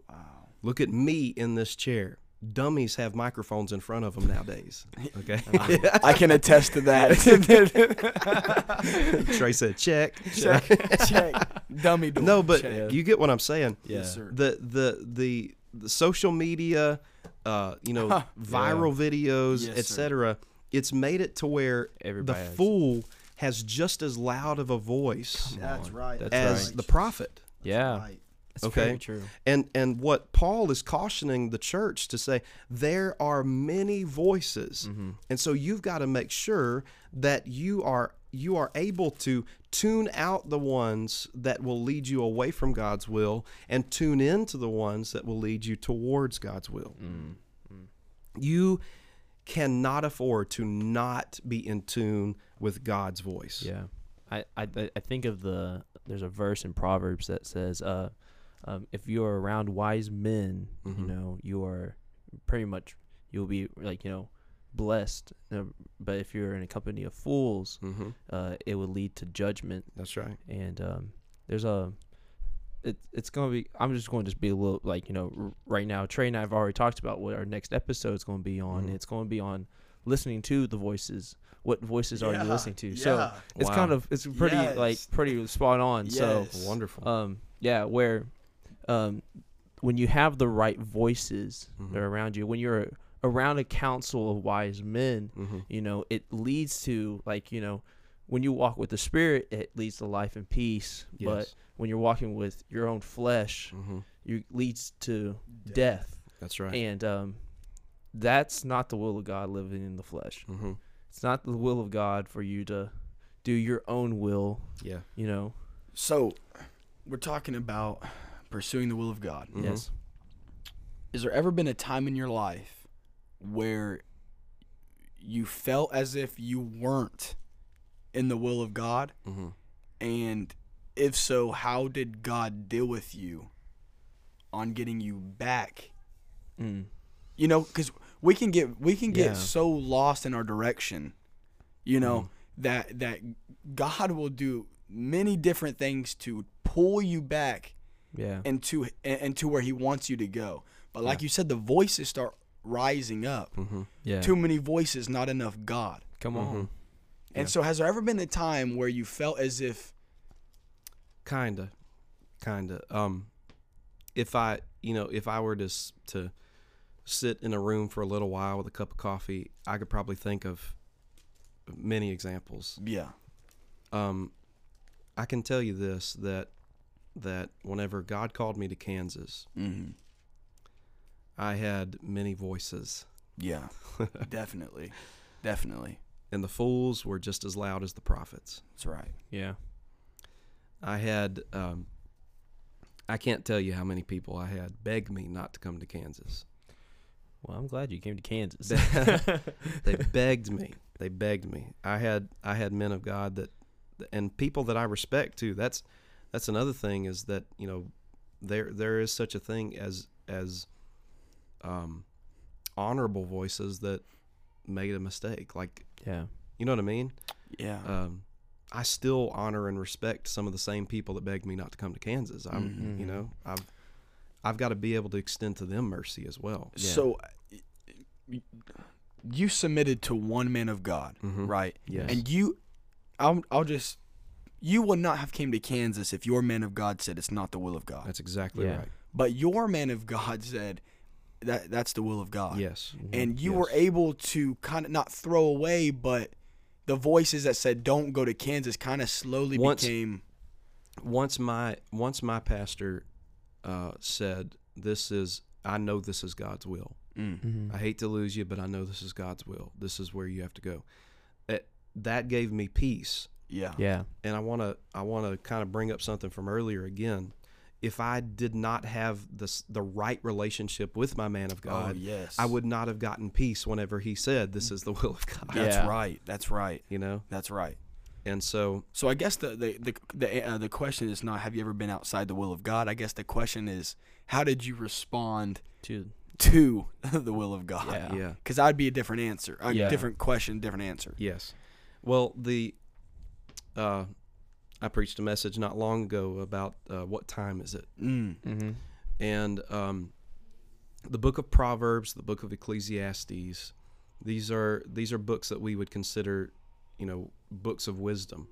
Wow. Look at me in this chair. Dummies have microphones in front of them nowadays. [laughs] Okay? I can attest to that. [laughs] [laughs] Trey said, check. check. Check. Dummy door. No, but Check. you get what I'm saying. Yeah. Yes, sir. The the the, the social media, uh, you know, Huh. viral videos, Yes, etc. It's made it to where Everybody the has- fool has just as loud of a voice That's right. That's as right. the prophet. Yeah. Right. It's Okay. very true. And and what Paul is cautioning the church to say, there are many voices. Mm-hmm. And so you've got to make sure that you are you are able to tune out the ones that will lead you away from God's will and tune into the ones that will lead you towards God's will. You cannot afford to not be in tune with God's voice. Yeah, I, I I think of the there's a verse in Proverbs that says, uh, um, if you are around wise men, you Mhm. know, you are pretty much you'll be like you know blessed. Uh, but if you're in a company of fools, hmm uh, it will lead to judgment. That's right. And um, there's a it, it's gonna be. I'm just going to just be a little like you know r- right now. Trey and I have already talked about what our next episode is going to be on. Mhm. It's going to be on listening to the voices. What voices are you listening to? So it's Wow. kind of it's pretty like pretty spot on. Yes. So Wonderful. um yeah, where um when you have the right voices Mhm. that are around you, when you're around a council of wise men, hmm you know, it leads to like, you know, when you walk with the spirit, it leads to life and peace. But when you're walking with your own flesh, hmm you leads to death. That's right. And um that's not the will of God living in the flesh. hmm It's not the will of God for you to do your own will, Yeah. you know. So, we're talking about pursuing the will of God. Mhm. Yes. Is there ever been a time in your life where you felt as if you weren't in the will of God? hmm And if so, how did God deal with you on getting you back? Mm. You know, because we can get we can get Yeah. so lost in our direction, you know, that that God will do many different things to pull you back Yeah. and to and to where He wants you to go. But like you said, the voices start rising up. hmm Yeah. Too many voices, not enough God. Come on. Mhm. And so, has there ever been a time where you felt as if Kinda, kinda. Um, if I, you know, if I were to to sit in a room for a little while with a cup of coffee, I could probably think of many examples. yeah, Um, I can tell you this that that whenever God called me to Kansas, mm-hmm. I had many voices, yeah, [laughs] definitely, definitely, and the fools were just as loud as the prophets. that's right. Yeah. I had, um, I can't tell you how many people I had beg me not to come to Kansas. Well, I'm glad you came to Kansas. they [laughs] [laughs] begged me. They begged me. I had I had men of God that and people that I respect too. That's that's another thing is that you know there there is such a thing as as um, honorable voices that made a mistake. Like yeah. you know what I mean? Yeah. Um, I still honor and respect some of the same people that begged me not to come to Kansas. I'm Mhm. you know I've I've got to be able to extend to them mercy as well. Yeah. So you submitted to one man of God, Mhm. right? Yes. And you I'll I'll just you would not have came to Kansas if your man of God said it's not the will of God. That's exactly Yeah. right. But your man of God said that that's the will of God. Yes. And you Yes. were able to kind of not throw away, but the voices that said don't go to Kansas kind of slowly Once- became once my once my pastor uh, said this is I know this is God's will. mm, Mhm. I hate to lose you, but I know this is God's will. This is where you have to go. It, that gave me peace, yeah. Yeah. and I want to I want to kind of bring up something from earlier again. If I did not have this the right relationship with my man of Oh God, yes. I would not have gotten peace whenever he said this is the will of God. That's Yeah. right. That's right. You know, That's right. and so So I guess the the the the, uh, the question is not have you ever been outside the will of God. I guess the question is how did you respond To to [laughs] the will of God? Yeah. yeah. Because that'd be a different answer, a Yeah. different question, different answer. Yes. Well, the uh, I preached a message not long ago about uh, what time is it, Mm. mm-hmm. and um, the book of Proverbs, the book of Ecclesiastes. These are these are books that we would consider, you know, books of wisdom.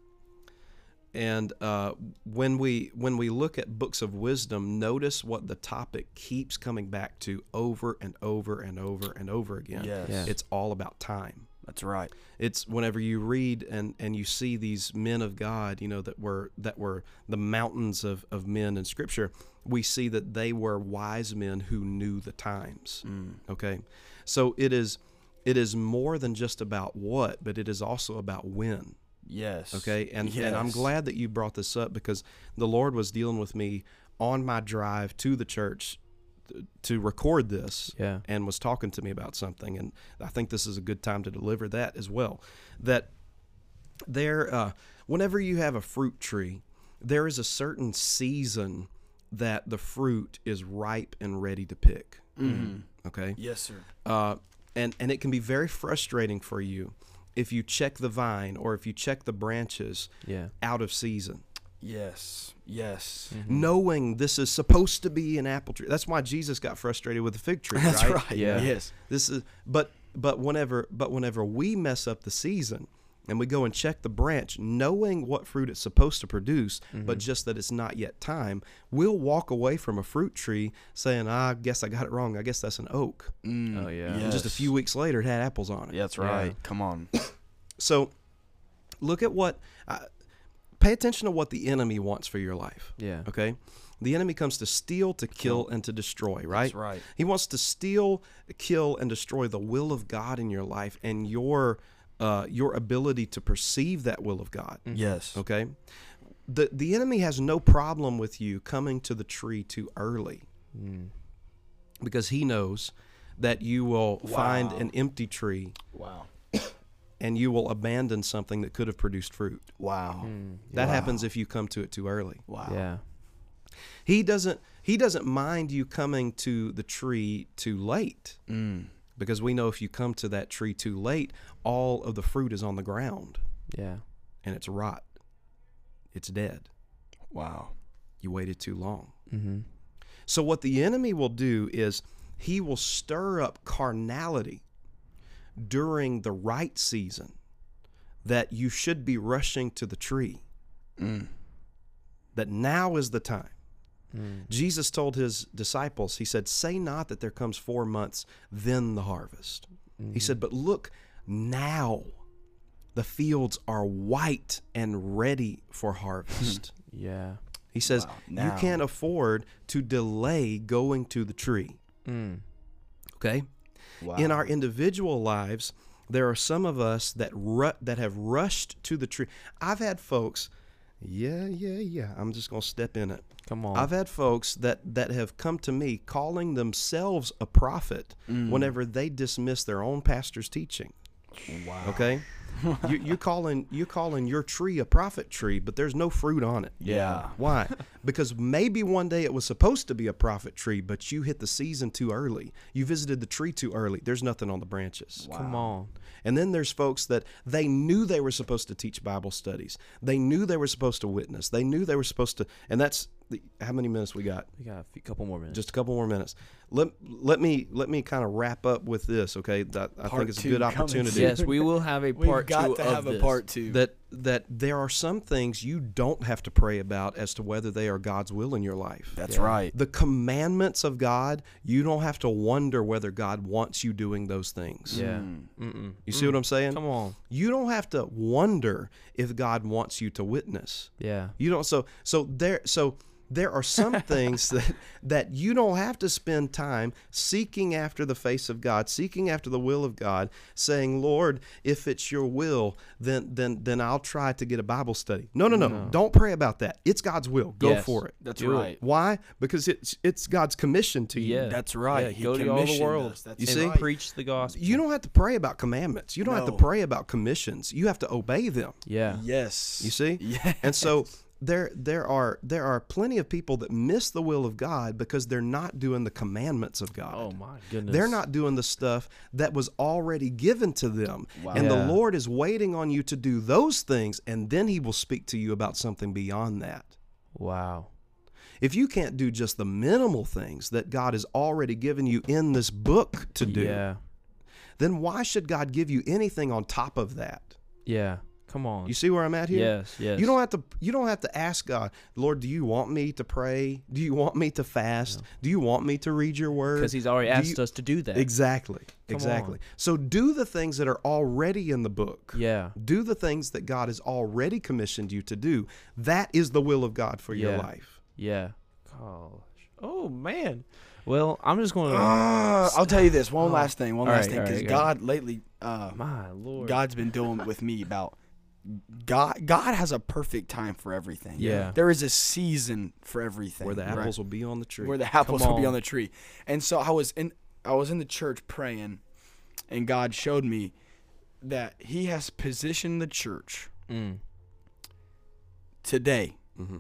And uh, when we when we look at books of wisdom, notice what the topic keeps coming back to over and over and over and over again. Yes. Yeah. It's all about time. That's right. it's whenever you read and and you see these men of God, you know that were that were the mountains of of men in Scripture. We see that they were wise men who knew the times. Mm. Okay, so it is it is more than just about what, but it is also about when. Yes. Okay, and and I'm glad that you brought this up because the Lord was dealing with me on my drive to the church to record this Yeah. and was talking to me about something and i think this is a good time to deliver that as well that there uh, whenever you have a fruit tree there is a certain season that the fruit is ripe and ready to pick Mhm. okay Yes, sir. uh, and and it can be very frustrating for you if you check the vine or if you check the branches Yeah. out of season Yes. Yes. Mm-hmm. knowing this is supposed to be an apple tree that's why jesus got frustrated with the fig tree [laughs] That's right, right. Yeah. Yes. this is but but whenever but whenever we mess up the season and we go and check the branch knowing what fruit it's supposed to produce but just that it's not yet time we'll walk away from a fruit tree saying ah, i guess i got it wrong i guess that's an oak Mm. Oh, yeah. and just a few weeks later it had apples on it Yeah, that's Yeah. right. Come on. [coughs] so look at what uh, pay attention to what the enemy wants for your life Yeah. okay the enemy comes to steal to kill and to destroy right That's right. He wants to steal, kill, and destroy the will of God in your life and your uh, your ability to perceive that will of God. Yes. Okay, the the enemy has no problem with you coming to the tree too early Mm. because he knows that you will find an empty tree Wow. And you will abandon something that could have produced fruit. Wow. Mm. That Wow. happens if you come to it too early. Wow. Yeah. He doesn't he doesn't mind you coming to the tree too late. Mm. because we know if you come to that tree too late, all of the fruit is on the ground Yeah. and it's rot. It's dead. Wow. You waited too long. Mm-hmm. So, what the enemy will do is he will stir up carnality during the right season that you should be rushing to the tree, Mm. that now is the time. Mm. Jesus told his disciples, He said, Say not that there comes four months, then the harvest. Mm-hmm. He said, But look, now the fields are white and ready for harvest. [laughs] Yeah. he says, Wow, You can't afford to delay going to the tree. Mm. Okay? Wow. In our individual lives, there are some of us that ru- that have rushed to the tree. I've had folks, Yeah, yeah, yeah. I'm just gonna step in it. Come on. I've had folks that that have come to me calling themselves a prophet Mm. whenever they dismiss their own pastor's teaching. Wow. Okay, [laughs] you, you're calling you're calling your tree a prophet tree, but there's no fruit on it. Yeah. Why? [laughs] because maybe one day it was supposed to be a prophet tree, but you hit the season too early. You visited the tree too early. There's nothing on the branches. Come on. And then there's folks that they knew they were supposed to teach Bible studies. They knew they were supposed to witness. They knew they were supposed to, and that's the, how many minutes we got? We got a few, couple more minutes. Just a couple more minutes. Let let me let me kind of wrap up with this, okay? That I Part think it's a two good coming opportunity. soon. yes, we will have a part [laughs] We've part got two to of have this. a part two. That that there are some things you don't have to pray about as to whether they are God's will in your life. That's Yeah. right. the commandments of God, you don't have to wonder whether God wants you doing those things. Yeah. Mm. Mm-mm. You see what I'm saying? Come on. You don't have to wonder if God wants you to witness. Yeah. You don't so so there so there are some [laughs] things that that you don't have to spend time seeking after the face of God, seeking after the will of God, saying, "Lord, if it's your will, then then then I'll try to get a Bible study." No, no, no. No. Don't pray about that. It's God's will. Go Yes. for it. That's Do it. right. Why? Because it's it's God's commission to you. Yeah. That's right. Yeah, He go to all the commissioned world. us. That's You see? right. preach the gospel. You don't have to pray about commandments. You don't have to pray about commissions. You have to obey them. Yeah. Yes. You see? [laughs] Yeah. And so there there are there are plenty of people that miss the will of God because they're not doing the commandments of God. Oh my goodness. They're not doing the stuff that was already given to them. And Yeah. the Lord is waiting on you to do those things and then he will speak to you about something beyond that. Wow. If you can't do just the minimal things that God has already given you in this book to do, Yeah. then why should God give you anything on top of that? Yeah. Come on. You see where I'm at here? Yes. Yes. You don't have to you don't have to ask God, Lord, do you want me to pray? Do you want me to fast? Do you want me to read your word? because he's already Do asked you- us to do that. Exactly. Come exactly. on. So do the things that are already in the book. Yeah. Do the things that God has already commissioned you to do. That is the will of God for your life. Yeah. Gosh. Oh man. Well, I'm just going to. Uh, I'll tell you this one Oh. last thing. One All last right, thing, because right, go God lately, uh, my lord. God's been dealing with me about God. God has a perfect time for everything. Yeah. there is a season for everything. Where the right? apples will be on the tree. where the apples will be on. on the tree. And so I was in I was in the church praying, and God showed me that He has positioned the church Mm. today hmm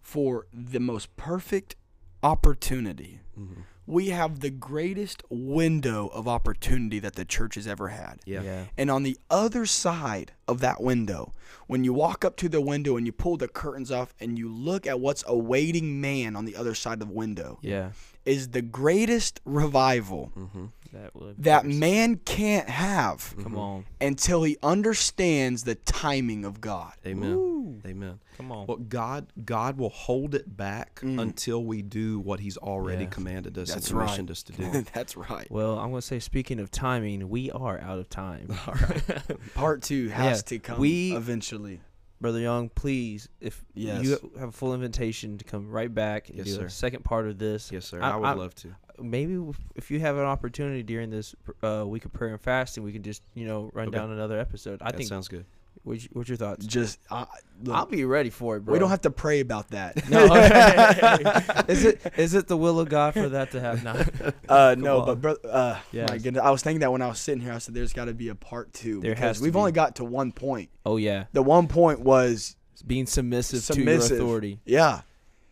for the most perfect opportunity. hmm We have the greatest window of opportunity that the church has ever had. Yeah. Yeah. And on the other side of that window, when you walk up to the window and you pull the curtains off and you look at what's awaiting man on the other side of the window, Yeah. is the greatest revival hmm That would. that man can't have Come on. until he understands the timing of God. Amen. Ooh. Amen. Come on. Well, God, God will hold it back Mm. until we do what He's already Yeah. commanded us That's and right. commissioned us to do. [laughs] That's right. Well, I'm going to say, speaking of timing, we are out of time. [laughs] All right. [laughs] Part two has Yeah, to come we- eventually. Brother Young, please, if Yes. you have a full invitation to come right back and Yes, do sir. a second part of this, Yes, sir. I- I, would I- love to. Maybe if you have an opportunity during this uh, week of prayer and fasting, we can just you know run Okay. down another episode. I that think. sounds good. What's, what's your thoughts? Just uh, look, I'll be ready for it, bro. we don't have to pray about that. No. [laughs] [laughs] is it is it the will of God for that to happen? No. [laughs] uh, no, on. but bro, uh, my goodness, I was thinking that when I was sitting here. I said, "There's got to be a part two There because has we've be. only got to one point. Oh yeah, The one point was being submissive, Submissive. to your authority. yeah.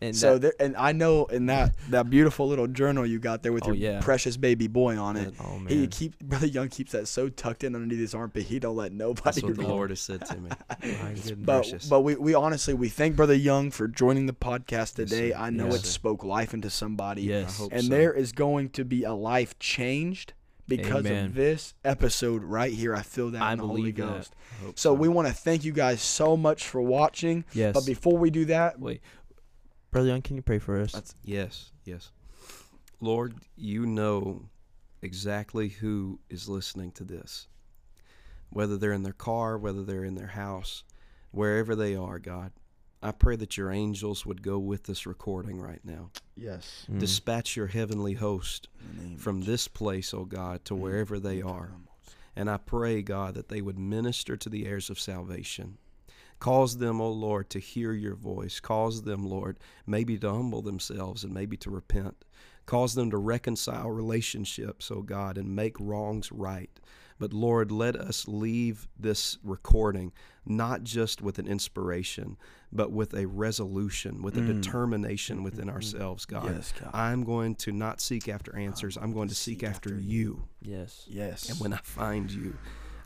And so that- there, and I know in that that beautiful little journal you got there with Oh, your yeah. precious baby boy on it. oh man, He keep brother Young keeps that so tucked in underneath his armpit. He don't let nobody. Know. That's what the. Lord has said to me. [laughs] My. But precious. but we, we honestly we thank brother Young for joining the podcast today. sir. I know Yes, it sir. spoke life into somebody. yes, I hope and so. there is going to be a life changed because Amen. of this episode right here. I feel that I in the Holy. Ghost. I hope So we want to thank you guys so much for watching. yes. But before we do that, Wait, brother Young, can you pray for us? That's- Yes, yes. Lord, you know exactly who is listening to this. Whether they're in their car, whether they're in their house, wherever they are, God. I pray that your angels would go with this recording right now. yes, Mm. Dispatch your heavenly host in the name of from this place, O God, to wherever they are. And I pray, God, that they would minister to the heirs of salvation. Cause them, O Lord, to hear your voice. Cause them, Lord, maybe to humble themselves and maybe to repent. Cause them to reconcile relationships, O God, and make wrongs right. But Lord, let us leave this recording not just with an inspiration, but with a resolution, with a mm. determination within mm-hmm. ourselves, God. Yes, God. I'm going to not seek after answers. I'm going to seek after you. Yes. Yes. And when I find you,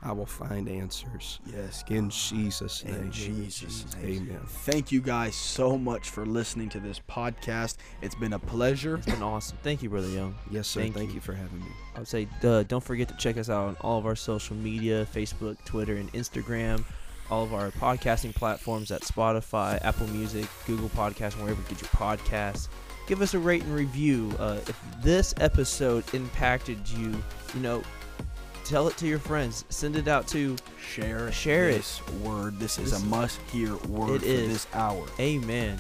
I will find answers. yes, God. In Jesus' name. In Jesus' name. Amen. Thank you guys so much for listening to this podcast. It's been a pleasure. It's been awesome. Thank you, Brother Young. Yes, sir. Thank Thank, you. you. for having me. I would say, uh, don't forget to check us out on all of our social media Facebook, Twitter, and Instagram. All of our podcasting platforms at Spotify, Apple Music, Google Podcasts, wherever you get your podcasts. Give us a rate and review. Uh, if this episode impacted you, you know, tell it to your friends. Send it out to Share, Share it. this word. This is This- a must-hear word It for is. this hour. Amen.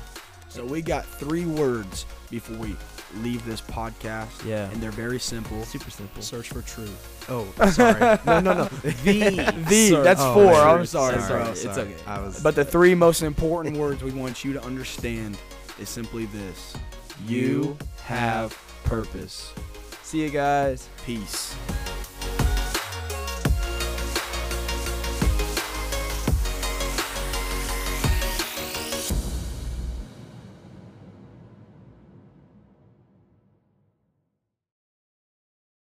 So we got three words before we leave this podcast. Yeah. and they're very simple. Super simple. Search for truth. Oh, sorry. [laughs] no, no, no. [laughs] The. The that's Oh, four. I'm sorry, Sorry. bro. It's okay. I was. But the three most important words we want you to understand is simply this: you have purpose. See you guys. Peace.